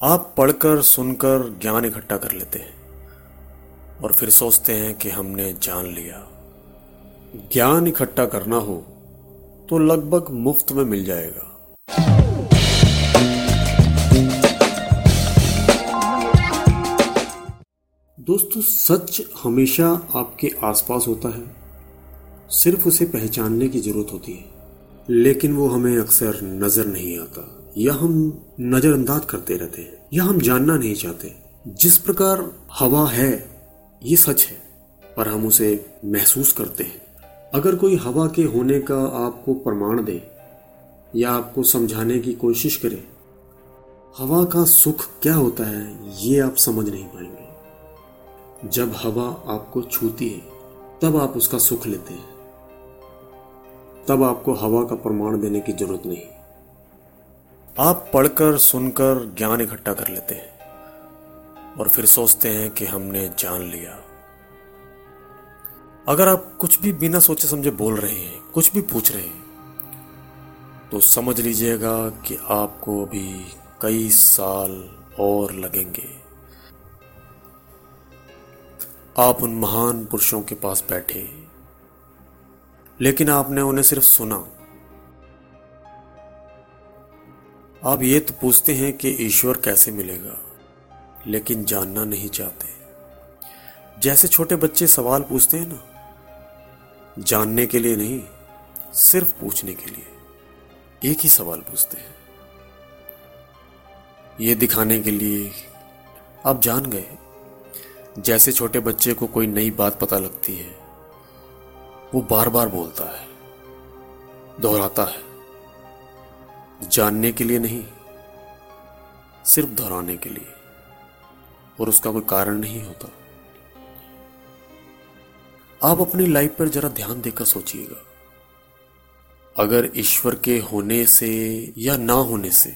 आप पढ़कर सुनकर ज्ञान इकट्ठा कर लेते हैं और फिर सोचते हैं कि हमने जान लिया। ज्ञान इकट्ठा करना हो तो लगभग मुफ़्त में मिल जाएगा। दोस्तों, सच हमेशा आपके आसपास होता है। सिर्फ़ उसे पहचानने की ज़रूरत होती है। लेकिन वो हमें अक्सर नज़र नहीं आता। या हम नजरअंदाज करते रहते हैं, या हम जानना नहीं चाहते। जिस प्रकार हवा है, ये सच है, पर हम उसे महसूस करते हैं। अगर कोई हवा के होने का आपको प्रमाण दे, या आपको समझाने की कोशिश करे, हवा का सुख क्या होता है, ये आप समझ नहीं पाएँगे। जब हवा आपको छूती है, तब आप उसका सुख लेते हैं। तब आपको हवा का प्रमाण देने की ज़रूरत नहीं। आप पढ़कर, सुनकर ज्ञान इकट्ठा कर लेते हैं और फिर सोचते हैं कि हमने जान लिया। अगर आप कुछ भी बिना सोचे समझे बोल रहे हैं, कुछ भी पूछ रहे हैं तो समझ लीजिएगा कि आपको अभी कई साल और लगेंगे। आप उन महान पुरुषों के पास बैठे। लेकिन आपने उन्हें सिर्फ़ सुना। आप ये तो पूछते हैं कि ईश्वर कैसे मिलेगा, लेकिन जानना नहीं चाहते। जैसे छोटे बच्चे सवाल पूछते हैं ना, जानने के लिए नहीं, सिर्फ़ पूछने के लिए एक ही सवाल पूछते हैं। ये दिखाने के लिए आप जान गए। जैसे छोटे बच्चे को कोई नई बात पता लगती है वो बार बार बोलता है, दोहराता है। जानने के लिए नहीं, सिर्फ़ दोहराने के लिए। और उसका कोई कारण नहीं होता। आप अपनी लाइफ पर जरा ध्यान देकर सोचिएगा। अगर ईश्वर के होने से या ना होने से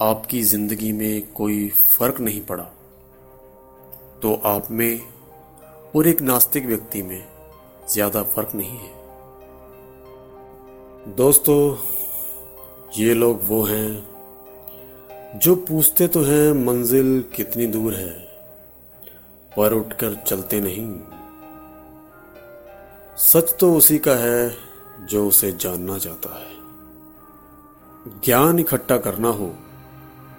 आपकी ज़िंदगी में कोई फ़र्क नहीं पड़ा तो आप में और एक नास्तिक व्यक्ति में ज़्यादा फ़र्क नहीं है। दोस्तों, ये लोग वो हैं जो पूछते तो हैं मंजिल कितनी दूर है, पर उठकर चलते नहीं। सच तो उसी का है जो उसे जानना चाहता है। ज्ञान इकट्ठा करना हो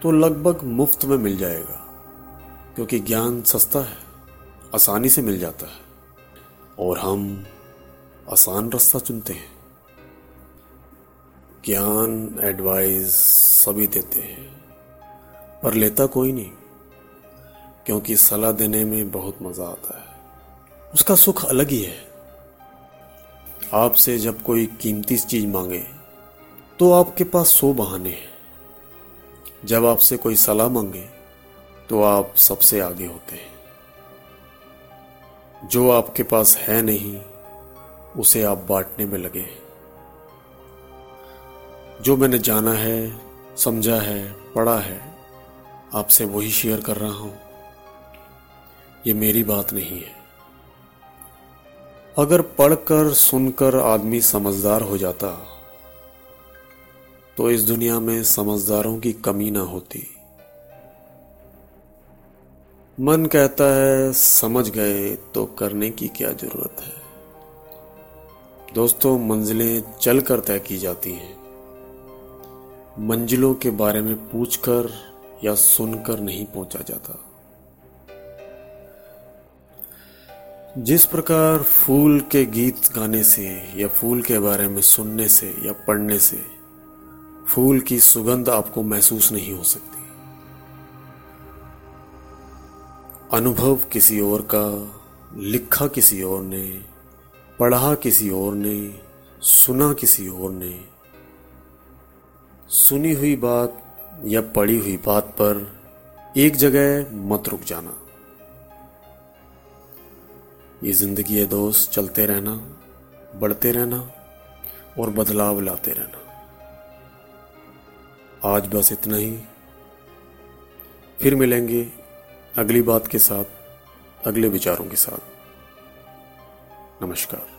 तो लगभग मुफ़्त में मिल जाएगा, क्योंकि ज्ञान सस्ता है, आसानी से मिल जाता है। और हम आसान रास्ता चुनते हैं। ज्ञान एडवाइस सभी देते हैं। पर लेता कोई नहीं, क्योंकि सलाह देने में बहुत मज़ा आता है। उसका सुख अलग ही है। आपसे जब कोई कीमती चीज़ मांगे तो आपके पास सौ बहाने हैं। जब आपसे कोई सलाह मांगे तो आप सबसे आगे होते हैं। जो आपके पास है नहीं, उसे आप बांटने में लगे जो मैंने जाना है, समझा है, पढ़ा है, आपसे वही शेयर कर रहा हूँ। ये मेरी बात नहीं है। अगर पढ़कर, सुनकर आदमी समझदार हो जाता तो इस दुनिया में समझदारों की कमी ना होती। मन कहता है, समझ गए तो करने की क्या ज़रूरत है? दोस्तों, मंजिलें चल कर तय की जाती हैं। मंजिलों के बारे में पूछकर या सुनकर नहीं पहुँचा जाता। जिस प्रकार फूल के गीत गाने से या फूल के बारे में सुनने से या पढ़ने से, फूल की सुगंध आपको महसूस नहीं हो सकती। अनुभव किसी और का, लिखा किसी और ने, पढ़ा किसी और ने, सुना किसी और ने। सुनी हुई बात या पढ़ी हुई बात पर एक जगह मत रुक जाना। ये ज़िंदगी है दोस्त, चलते रहना, बढ़ते रहना और बदलाव लाते रहना। आज बस इतना ही। फिर मिलेंगे अगली बात के साथ अगले विचारों के साथ। नमस्कार।